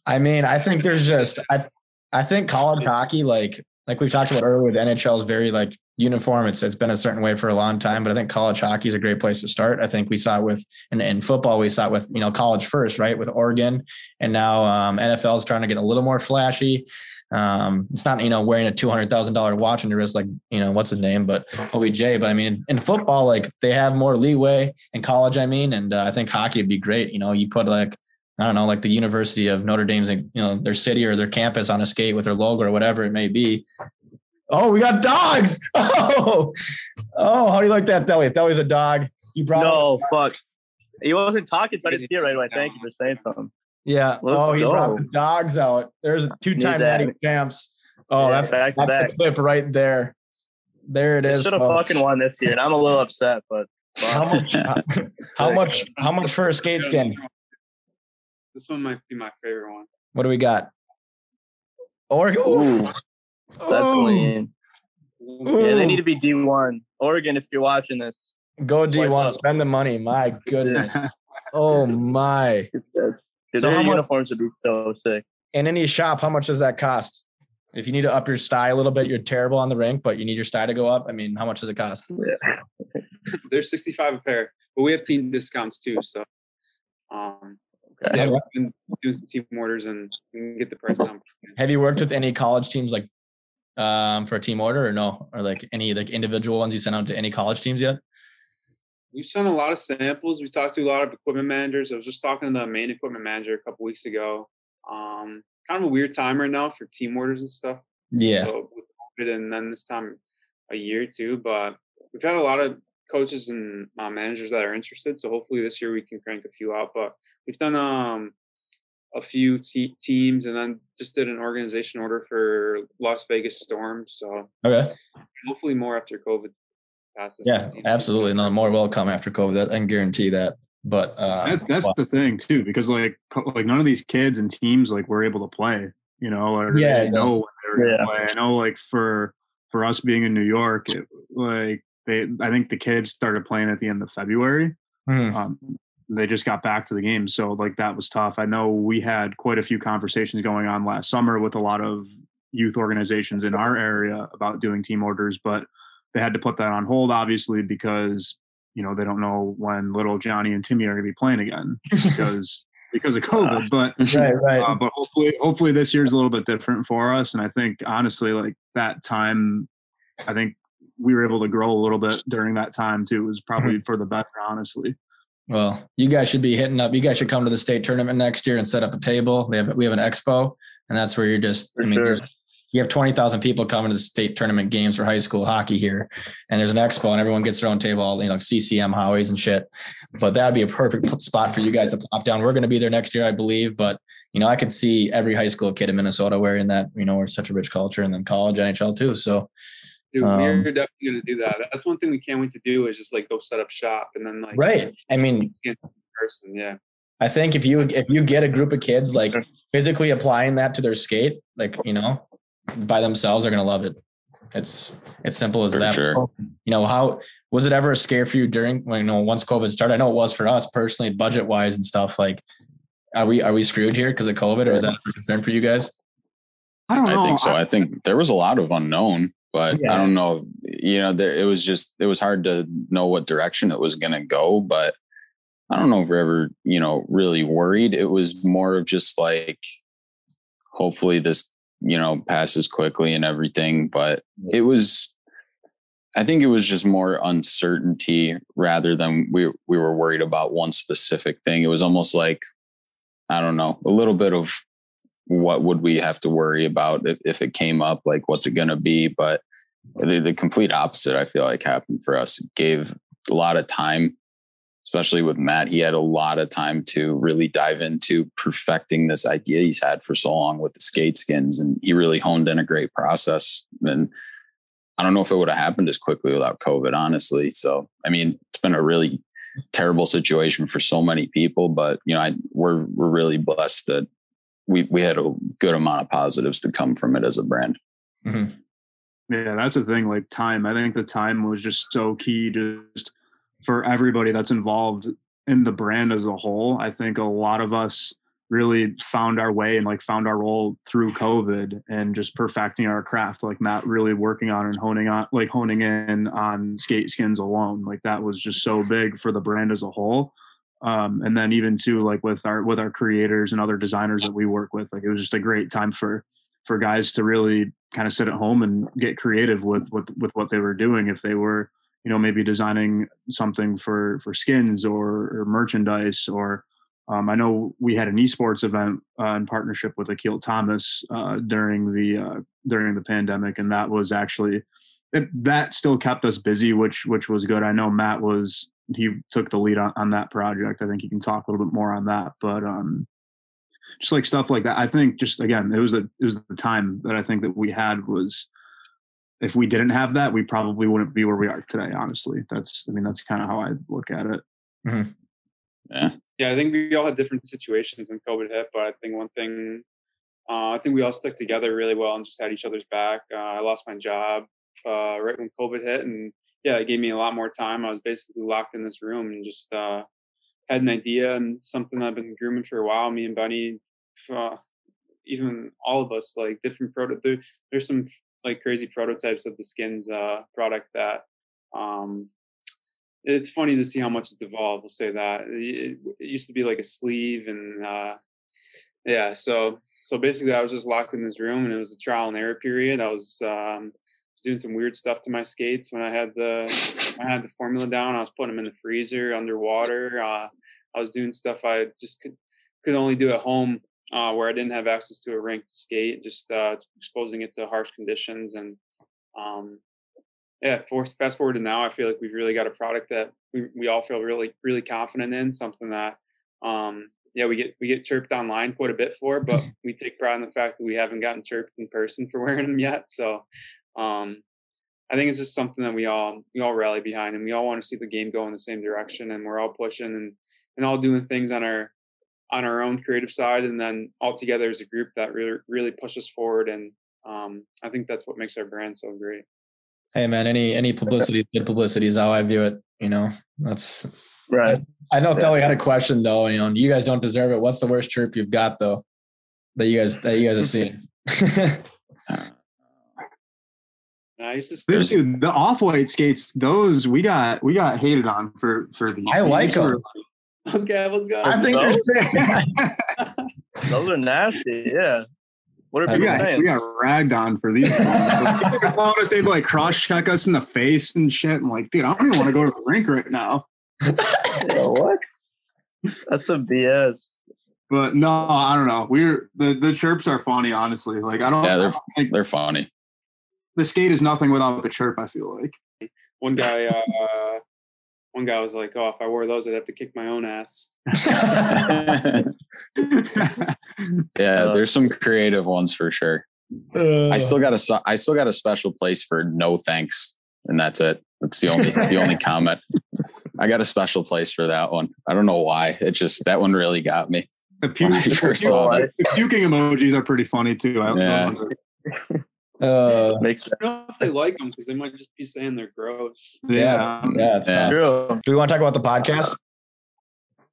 I mean, I think there's just I I think college hockey, like like we talked about earlier, the NHL is very like uniform. It's it's been a certain way for a long time, but I think college hockey is a great place to start. I think we saw it with in, in football, we saw it with you know college first, right, with Oregon, and now um, NFL is trying to get a little more flashy. Um, it's not you know wearing a two hundred thousand dollar watch on your wrist like you know what's his name, but OBJ. But I mean, in football, like they have more leeway in college. I mean, and uh, I think hockey would be great. You know, you put like I don't know, like the University of Notre Dame's, you know, their city or their campus on a skate with their logo or whatever it may be. Oh, we got dogs. *laughs* Oh, oh, how do you like that, Deli? Deli's a dog. You brought No, fuck. He wasn't talking, so I didn't see it right away. Thank you for saying something. Yeah. Let's oh, he go. brought the dogs out. There's two-time that. natty champs. Oh, Yeah, that's back that's back. the clip right there. There it is. Should have fucking won this year, and I'm a little upset, but How much? how, how much? How much for a skate skin? This one might be my favorite one. What do we got? Oregon. Ooh. That's Ooh. clean. Yeah, they need to be D1. Oregon, if you're watching this, Go Swipe D1. up. Spend the money. My *laughs* goodness. oh my. dude, So their how much- uniforms would be so sick. in any shop, how much does that cost? If you need to up your sty a little bit, you're terrible on the rink, but you need your sty to go up. I mean, how much does it cost? *laughs* They're 65 a pair, but we have team discounts too. So, um, Okay. yeah, we've been doing some team orders and we can get the price down. Have you worked with any college teams like um, for a team order or no? Or like any like individual ones you sent out to any college teams yet? We've sent a lot of samples. We talked to a lot of equipment managers. I was just talking to the main equipment manager a couple weeks ago. Um, kind of a weird time right now for team orders and stuff. Yeah. So with COVID and then this time a year too. But we've had a lot of coaches and uh, managers that are interested. So hopefully this year we can crank a few out. But we've done um a few te- teams, and then just did an organization order for Las Vegas Storm. So Okay. hopefully more after COVID passes. Yeah, absolutely. No more welcome after COVID. That, I can guarantee that. But uh, That's that's well, the thing too, because like like none of these kids and teams like were able to play, you know, or Yeah, they know when they were Yeah. play. I know like for for us being in New York, it, like they I think the kids started playing at the end of February. mhm. Um, they just got back to the game, so like that was tough. I know we had quite a few conversations going on last summer with a lot of youth organizations in our area about doing team orders, but they had to put that on hold obviously because you know they don't know when little Johnny and Timmy are going to be playing again because *laughs* because of COVID. But right, right. uh, but hopefully hopefully this year's a little bit different for us, and I think honestly like that time, I think we were able to grow a little bit during that time too. It was probably for the better, honestly. Well, you guys should be hitting up. You guys should come to the state tournament next year and set up a table. We have we have an expo, and that's where you're just. For I mean, sure. you have twenty thousand people coming to the state tournament games for high school hockey here, and there's an expo, and everyone gets their own table, all you know, CCM Howies and shit. But that'd be a perfect spot for you guys to pop down. We're going to be there next year, I believe. But you know, I could see every high school kid in Minnesota wearing that. You know, we're such a rich culture, and then college, NHL too. So Dude, Um, we're definitely gonna do that. That's one thing we can't wait to do is just like go set up shop and then like right. I mean, *laughs* in person. Yeah. I think if you if you get a group of kids like physically applying that to their skate, like you know, by themselves, they're gonna love it. It's it's simple as For that. sure. You know, how was it ever a scare for you during when you know once COVID started? I know it was for us personally, budget wise and stuff. Like, are we are we screwed here because of COVID, or is that a concern for you guys? I don't know. I think so. I think there was a lot of unknown, but Yeah. I don't know. You know, there, it was just it was hard to know what direction it was going to go. But I don't know if we're ever you know really worried. It was more of just like, hopefully this you know passes quickly and everything. But it was, I think it was just more uncertainty rather than we we were worried about one specific thing. It was almost like I don't know a little bit of what would we have to worry about if, if it came up? Like what's it going to be? But the, the complete opposite i feel like happened for us. It gave a lot of time especially with matt. He had a lot of time to really dive into perfecting this idea he's had for so long with the skate skins and he really honed in a great process. And i don't know if it would have happened as quickly without covid honestly. So i mean it's been a really terrible situation for so many people but you know I, we're we're really blessed that we we had a good amount of positives to come from it as a brand. Mhm. Yeah, that's the thing. Like time, I think the time was just so key, just for everybody that's involved in the brand as a whole. I think a lot of us really found our way and like found our role through COVID and just perfecting our craft. Like Matt really working on and honing on, like honing in on skate skins alone. Like that was just so big for the brand as a whole. Um, and then even too, like with our with our creators and other designers that we work with, like it was just a great time for for guys to really kind of sit at home and get creative with with with what they were doing if they were you know maybe designing something for for skins or, or merchandise or um, I know we had an esports event uh, in partnership with Akil Thomas uh, during the uh, during the pandemic, and that was actually it, that still kept us busy, which which was good. I know Matt was he took the lead on, on that project. I think he can talk a little bit more on that, but um, just like stuff like that. I think just again, it was a it was the time that I think that we had was if we didn't have that, we probably wouldn't be where we are today. Honestly, that's I mean that's kind of how I look at it. Yeah. Yeah, I think we all had different situations when COVID hit, but I think one thing, uh, I think we all stuck together really well and just had each other's back. Uh, I lost my job uh, right when COVID hit, and yeah, it gave me a lot more time. I was basically locked in this room and just uh, had an idea and something I've been grooming for a while. Me and Bunny, uh, even all of us, like different product. There, there's some like crazy prototypes of the skins uh, product that um, it's funny to see how much it's evolved. We'll say that it, it used to be like a sleeve, and uh, yeah. So so basically, I was just locked in this room, and it was a trial and error period. I was um, doing some weird stuff to my skates when I had the I had the formula down. I was putting them in the freezer underwater. Uh, I was doing stuff I just could could only do at home uh, where I didn't have access to a rink to skate. Just uh, exposing it to harsh conditions and um, yeah, for, fast forward to now, I feel like we've really got a product that we, we all feel really, really confident in, something that um, yeah, we get we get chirped online quite a bit for, but *laughs* we take pride in the fact that we haven't gotten chirped in person for wearing them yet. So um, I think it's just something that we all we all rally behind, and we all want to see the game go in the same direction, and we're all pushing and and all doing things on our on our own creative side, and then all together as a group that really really pushes forward. And um, I think that's what makes our brand so great. Hey man, any any *laughs* publicity is good publicity is how I view it. You know, that's Right. I know Yeah. Telly had a question though. You know, you guys don't deserve it. What's the worst chirp you've got though? That you guys that you guys have seen. *laughs* *laughs* And I used to This dude, the off white skates, those we got we got hated on for for the. I like them. were- okay, what's going I on? think they're Those- *laughs* Those are nasty. Yeah. What are I We people got, saying? we got ragged on for these. People were telling they'd like cross check us in the face and shit. I'm like, dude, I don't even want to go to the rink right now. *laughs* Yeah, what? That's some BS. But no, I don't know. We're the the chirps are funny, honestly. Like I don't, Yeah, they're- don't They're funny. The skate is nothing without the chirp. I feel like. one guy uh one guy was like, "Oh, if I wore those, I'd have to kick my own ass." *laughs* yeah, Uh, there's some creative ones for sure. I still got a so- I still got a special place for no thanks, and that's it. That's the only the only *laughs* comment. I got a special place for that one. I don't know why. It just that one really got me. the, pu- When I the, first saw the puking emojis are pretty funny too. I, Yeah. *laughs* Uh, Makes sense. I don't know if they like them because they might just be saying they're gross. yeah. yeah, it's Yeah. True. Do we want to talk about the podcast?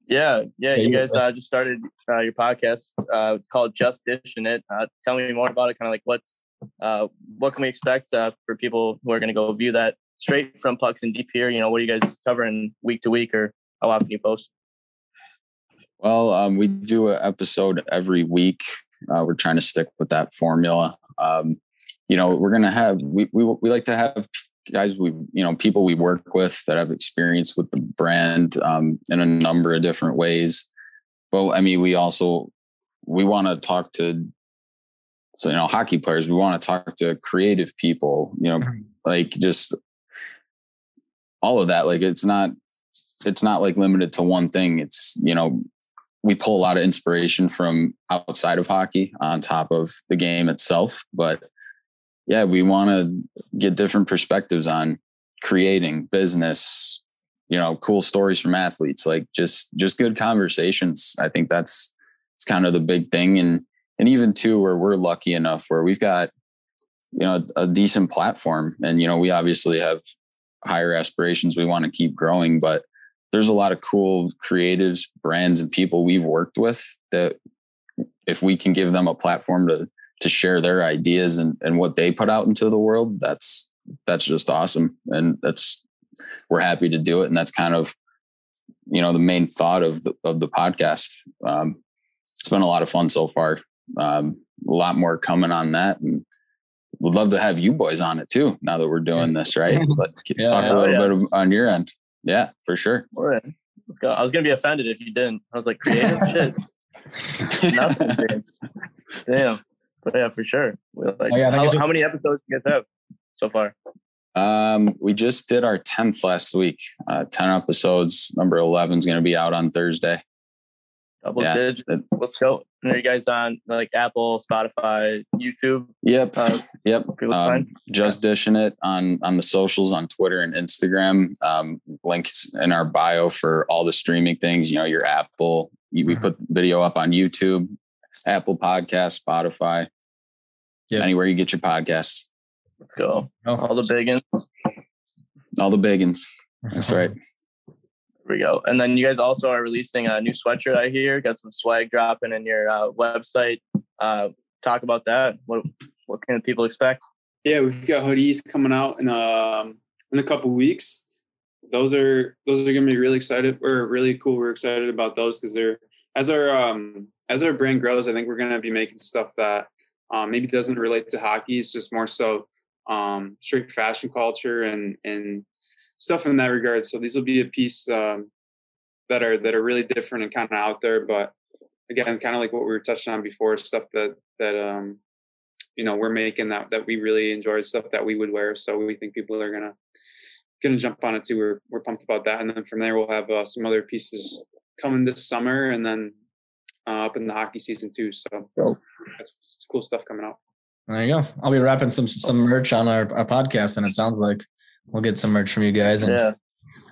Yeah, yeah. Yeah, You you- guys uh, just started uh, your podcast uh, called Just Dishing It. Uh, tell me more about it. Kind of like what's uh, what can we expect uh, for people who are going to go view that straight from Pucks and Deep here? You know, what are you guys covering week to week, or how often you post? Well, um, we do an episode every week. Uh, we're trying to stick with that formula. Um, you know, we're gonna have we, we we like to have guys we you know people we work with that have experience with the brand um, in a number of different ways. Well, I mean, we also we want to talk to so you know hockey players. We want to talk to creative people. You know, like just all of that. Like it's not it's not like limited to one thing. It's you know we pull a lot of inspiration from outside of hockey on top of the game itself. But yeah, we want to get different perspectives on creating business, you know, cool stories from athletes, like just just good conversations. I think that's it's kind of the big thing. And and even too where we're lucky enough where we've got, you know, a decent platform. And, you know, we obviously have higher aspirations. We want to keep growing, but there's a lot of cool creatives, brands, and people we've worked with that if we can give them a platform to to share their ideas and, and what they put out into the world, that's that's just awesome. And that's we're happy to do it. And that's kind of you know the main thought of the of the podcast. Um, it's been a lot of fun so far. Um, a lot more coming on that and would love to have you boys on it too now that we're doing this right *laughs* but Yeah, talk yeah. a little Oh, bit on your end yeah for sure All right, let's go. I was gonna be offended if you didn't. I was like, creative shit. *laughs* Nothing, James. Damn. But yeah, for sure. Like, Oh, yeah, how, just- how many episodes do you guys have so far? Um, we just did our 10th last week. Uh, 10 episodes. Number 11 is going to be out on Thursday. Double Yeah. digit. Let's go. And are you guys on like Apple, Spotify, YouTube? Yep. Uh, yep. Um, find? just dishing it on, on the socials on Twitter and Instagram. Um, links in our bio for all the streaming things, you know, your Apple, we Mhm. put video up on YouTube, Apple podcast, Spotify, Yeah. anywhere you get your podcasts, Let's go. Oh. All the big ones. all the biggins. That's *laughs* right. There we go. And then you guys also are releasing a new sweatshirt. I hear got some swag dropping in your uh, website. Uh, talk about that. What what can people expect? Yeah, we've got hoodies coming out in um in a couple weeks. Those are those are gonna be really excited. We're really cool. We're excited about those because they're as our um as our brand grows. I think we're gonna be making stuff that um, maybe doesn't relate to hockey. It's just more so um, straight fashion culture and and stuff in that regard. So these will be a piece um, that are that are really different and kind of out there, but again, kind of like what we were touching on before, stuff that that um, you know we're making that that we really enjoy, stuff that we would wear. So we think people are gonna gonna jump on it too. We're we're pumped about that, and then from there we'll have uh, some other pieces coming this summer, and then uh, up in the hockey season too. So Cool. that's cool stuff coming up. There you go. I'll be wrapping some some merch on our, our podcast, and it sounds like we'll get some merch from you guys and Yeah,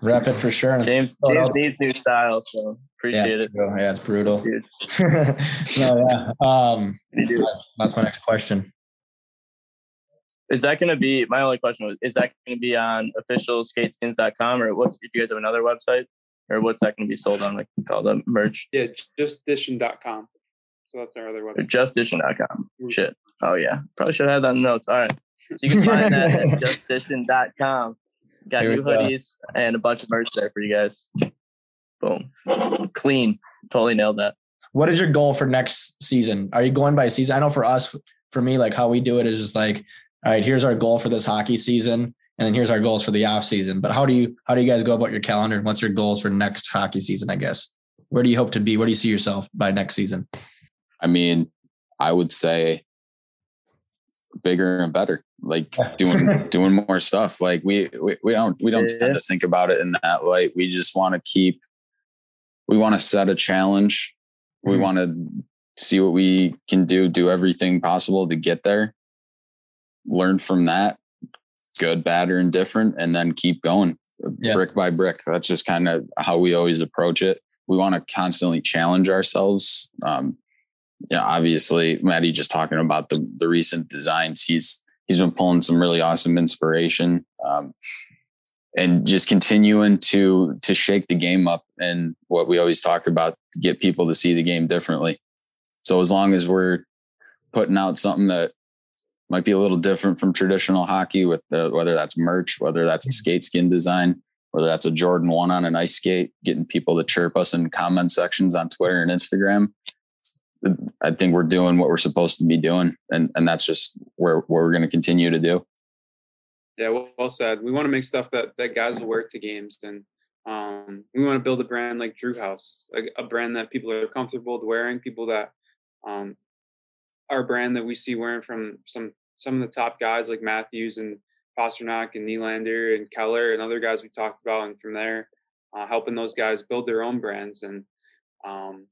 wrap it for sure. James. James no. needs new style, so appreciate it's it. brutal. yeah, it's brutal. No, *laughs* yeah. Um, that's my next question. Is that going to be my only question? Was is that going to be on officialskateskins.com or what's if you guys have another website or what's that going to be sold on like call the uh, merch Yeah, justdition.com. So that's our other or website. justdition.com? Mm-hmm. Shit. Oh yeah, probably should have had that in notes. All right, so you can find that at *laughs* justdition.com. Got Here we new go. hoodies and a bunch of merch there for you guys. Boom, clean. Totally nailed that. what is your goal for next season? Are you going by season? I know for us, for me, like how we do it is just like, all right, here's our goal for this hockey season, and then here's our goals for the off season. But how do you how do you guys go about your calendar? and What's your goals for next hockey season? I guess. Where do you hope to be? Where do you see yourself by next season? I mean, I would say bigger and better, like doing *laughs* doing more stuff. Like we we, we don't we don't Yeah. tend to think about it in that light. We just want to keep. We want to set a challenge. We Mhm. want to see what we can do. Do everything possible to get there. Learn from that, good, bad, or indifferent, and then keep going Yeah. brick by brick. That's just kind of how we always approach it. We want to constantly challenge ourselves. Um, yeah, obviously, Maddie just talking about the the recent designs. He's he's been pulling some really awesome inspiration, um, and just continuing to to shake the game up. And what we always talk about, get people to see the game differently. So as long as we're putting out something that might be a little different from traditional hockey, with the, whether that's merch, whether that's a skate skin design, whether that's a Jordan one on an ice skate, getting people to chirp us in comment sections on Twitter and Instagram. I think we're doing what we're supposed to be doing, and and that's just where, where we're going to continue to do. Yeah, well, well said. We want to make stuff that that guys will wear to games, and um, we want to build a brand like Drew House, like a brand that people are comfortable with wearing, people that um, our brand that we see wearing from some some of the top guys like Matthews and Pastrnak and Nylander and Keller and other guys we talked about, and from there, uh, helping those guys build their own brands and um,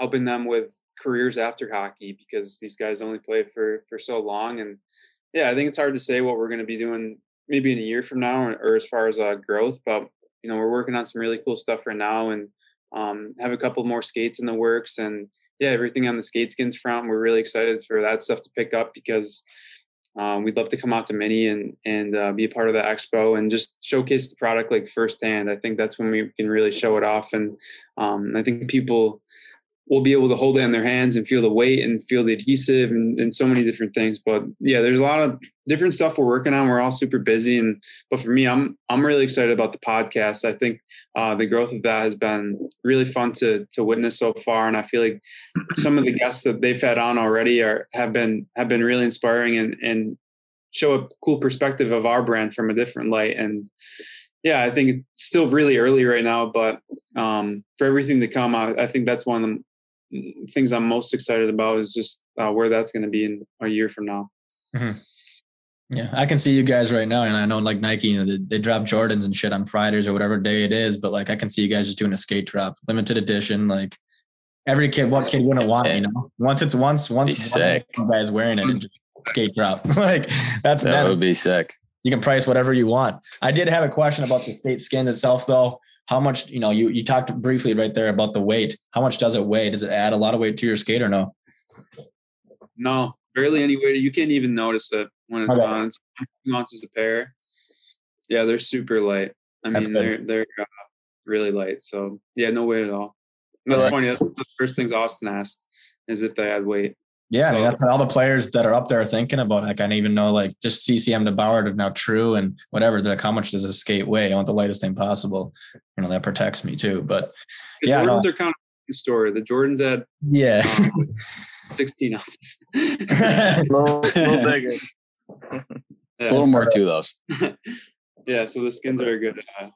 helping them with careers after hockey because these guys only played for for so long and yeah i think it's hard to say what we're going to be doing maybe in a year from now or, or as far as uh, growth but you know we're working on some really cool stuff right now and um, have a couple more skates in the works and yeah everything on the skate skins front we're really excited for that stuff to pick up because um, we'd love to come out to mini and and uh, be a part of the expo and just showcase the product like firsthand. I think that's when we can really show it off and um, i think people will be able to hold it in their hands and feel the weight and feel the adhesive and, and so many different things. But yeah, there's a lot of different stuff we're working on. We're all super busy, and but for me, I'm I'm really excited about the podcast. I think uh, the growth of that has been really fun to to witness so far, and I feel like some of the guests that they've had on already are have been have been really inspiring and and show a cool perspective of our brand from a different light and yeah, I think it's still really early right now, but um, for everything to come, I, I think that's one of the things I'm most excited about is just uh, where that's going to be in a year from now. Yeah, I can see you guys right now, and I know like Nike, you know, they, they drop Jordans and shit on Fridays or whatever day it is, but like I can see you guys just doing a skate drop, limited edition, like every kid, what kid wouldn't want, you know? Once it's once, once Be one sick. guys wearing it and just skate drop, *laughs* like that's That that. would be sick. You can price whatever you want. I did have a question about the skate skin itself, though. How much, you know, you you talked briefly right there about the weight. How much does it weigh? Does it add a lot of weight to your skate or no? No, barely any weight. You can't even notice it when it's Okay. on. It's two ounces a pair. Yeah, they're super light. I That's mean, good. they're they're uh, really light. So yeah, no weight at all. And That's Right. funny. That's the first things Austin asked is if they had weight. Yeah, I mean that's what all the players that are up there are thinking about. Like I don't even know, like just CCM to Bauer now True and whatever. Like, how much does a skate weigh? I want the lightest thing possible. You know that protects me too. But The Yeah, no. Jordans are kind of a story. The Jordans at yeah, um, *laughs* 16 ounces. A *laughs* *laughs* little, little bigger. A little more to those. yeah, so the skins are a good, uh,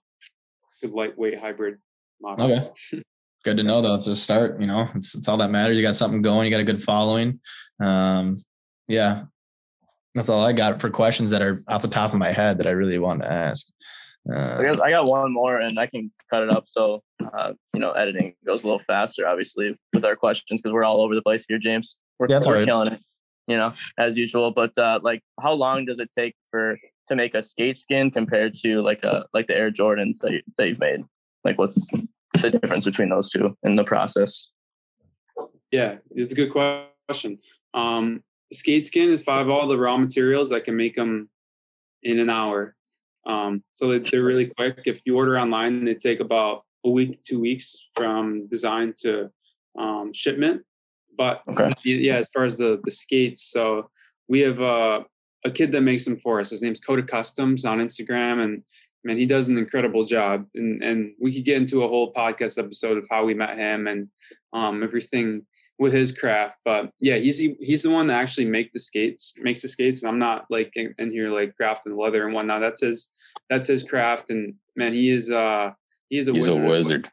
good lightweight hybrid model. okay. Good to know though to start. You know, it's it's all that matters. You got something going. You got a good following. Um, yeah, that's all I got for questions that are off the top of my head that I really wanted to ask. I Uh, guess I got one more, and I can cut it up so uh, you know editing goes a little faster. Obviously, with our questions because we're all over the place here, James. We're, Yeah, we're right. killing it, you know, as usual. But uh, like, how long does it take for to make a skate skin compared to like a like the Air Jordans that, you, that you've made? Like, what's the difference between those two in the process? Yeah, it's a good question. Um, skate skin, if I have all the raw materials, I can make them in an hour. Um, so they- they're really quick. If you order online, they take about a week to two weeks from design to um, shipment. But Okay. yeah, as far as the the skates, so we have uh, a kid that makes them for us. His name's Coda Customs on Instagram, and man, he does an incredible job. And and we could get into a whole podcast episode of how we met him and um, everything with his craft. But yeah, he's he's the one that actually make the skates, makes the skates, and I'm not like in, in here like crafting leather and whatnot. That's his that's his craft, and man, he is uh he is a He's a wizard.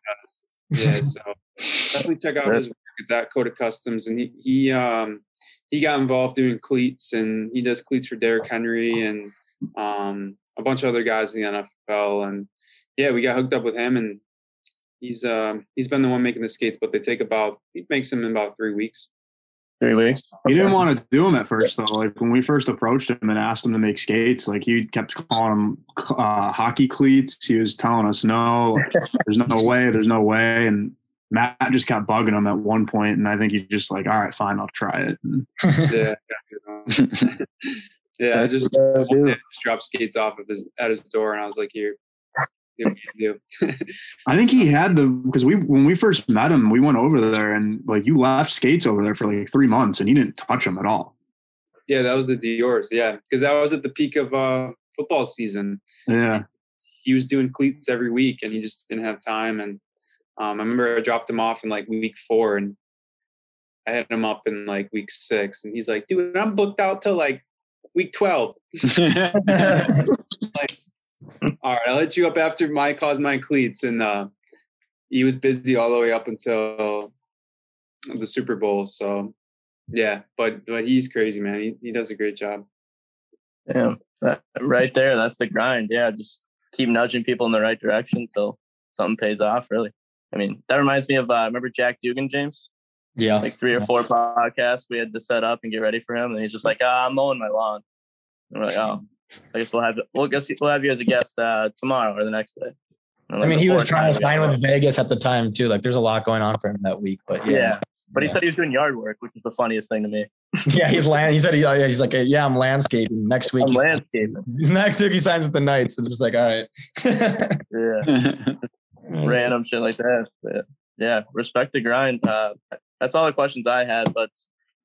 he wizard. Yeah, *laughs* so definitely check out his work. It's at Coda Customs, and he he um he got involved doing cleats, and he does cleats for Derrick Henry and um a bunch of other guys in the NFL, and yeah, we got hooked up with him, and he's um he's been the one making the skates, but they take about he makes them in about three weeks. Three weeks. He didn't want to do them at first, though. Like when we first approached him and asked him to make skates, like he kept calling them uh, hockey cleats. He was telling us, "No, there's no way, there's no way." And Matt just kept bugging him at one point, and I think he's just like, "All right, fine, I'll try it." *laughs* Yeah, *laughs* *laughs* yeah. I just just dropped skates off of his at his door, and I was like, "Here, do what do." I think he had the because we when we first met him, we went over there and like you left skates over there for like three months, and he didn't touch them at all. yeah, that was the Dior's. Yeah, because that was at the peak of uh, football season. Yeah, he was doing cleats every week and he just didn't have time and um, i remember i dropped him off in like week four and i had him up in like week six and he's like dude i'm booked out till like week 12 *laughs* like all right i'll let you up after my cause my cleats and uh, he was busy all the way up until the super bowl so yeah but but he's crazy man he, he does a great job Yeah, that, right there. That's the grind. Yeah, just keep nudging people in the right direction until something pays off. Really, I mean, that reminds me of uh, remember Jack Dugan, James? Yeah. Like three or four podcasts we had to set up and get ready for him, and he's just like, ah, "I'm mowing my lawn." And we're like, "Oh, *laughs* I guess we'll have we'll guess we'll have you as a guest uh, tomorrow or the next day." And I mean, he was trying to sign with Vegas at the time too. Like, there's a lot going on for him that week. But yeah, Yeah, but he Yeah. said he was doing yard work, which is the funniest thing to me. *laughs* yeah, he's land. He said he, oh, he's like, yeah, I'm landscaping. Next week, I'm landscaping. *laughs* next week he signs with the Knights. It's just like, all right. Yeah. random shit like that. But yeah, respect the grind. Uh, that's all the questions I had. But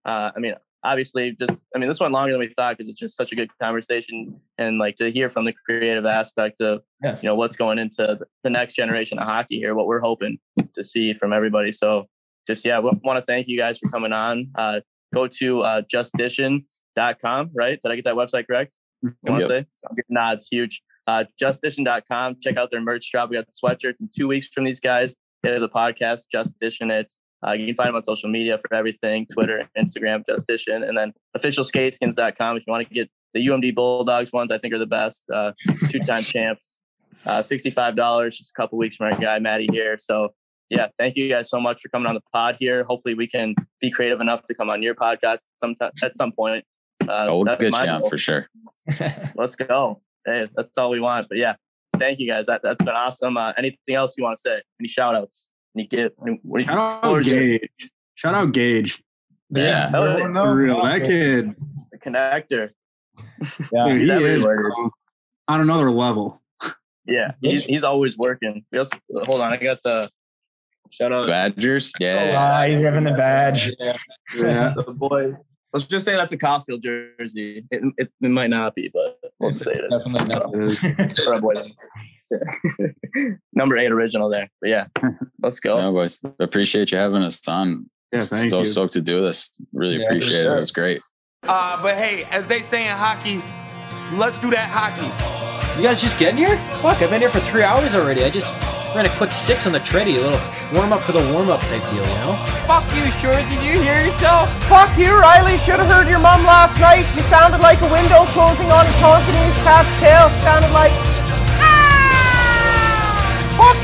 uh, I mean, obviously, just I mean, this went longer than we thought because it's just such a good conversation and like to hear from the creative aspect of Yeah. you know what's going into the next generation of hockey here, what we're hoping to see from everybody. So just yeah, we want to thank you guys for coming on. Uh, go to uh, justdition.com, right? Did I get that website correct? You want to say? So I'm getting nods, huge. Uh, justdition.com. Check out their merch drop. We got the sweatshirts in two weeks from these guys. They have the podcast, Just Dition It. Uh, you can find them on social media for everything Twitter, Instagram, Just Dition, and then officialskateskins.com if you want to get the UMD Bulldogs ones. I think are the best. Uh, Two time *laughs* champs. Uh, $65, just a couple weeks from our guy, Maddie, here. So, yeah, thank you guys so much for coming on the pod here. Hopefully, we can be creative enough to come on your podcast sometime at some point. Uh, oh, we'll get you on for sure. *laughs* let's go. Hey, that's all we want. But yeah, thank you guys. That that's been awesome. Uh, anything else you want to say? Any shout outs? Any get? What do you Shout out Gage. Shout out Gage. Yeah. Hell no, yeah. no, For real, no, that kid, The connector. Yeah. dude, he is everywhere. on another level. Yeah, he's, he's always working. We also, hold on, I got the shout out Badgers. Yeah. Ah, he's having the badge. Yeah. *laughs* the boy. Let's just say that's a Caulfield jersey. It, it, it might not be, but we'll say it. is. Definitely not. For boy. *laughs* Number eight original there. But yeah, let's go. No, boys. Appreciate you having us on. Yeah, thank so you. stoked to do this. Really Yeah, for appreciate it. sure. It was great. Uh, but hey, as they say in hockey, let's do that hockey. You guys just getting here? Fuck, I've been here for three hours already. I just ran a quick six on the treadie, a little warm up for the warm up type deal, you know? Fuck you, Shores. Did you hear yourself? Fuck you, Riley. Should have heard your mom last night. You sounded like a window closing on a Tonkinese cat's tail. Sounded like. Ah!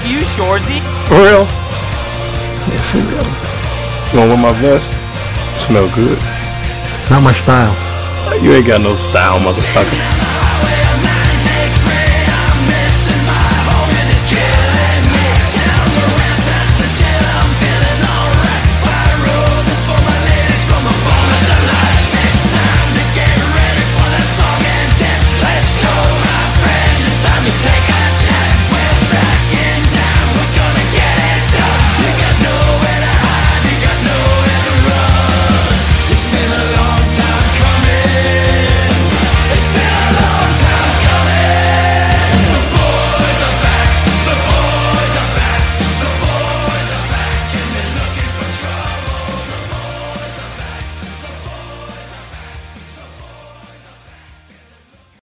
to you, Shoresy. For real? Yeah, for real. You wanna wear my vest? Smell good. Not my style. You ain't got no style, motherfucker.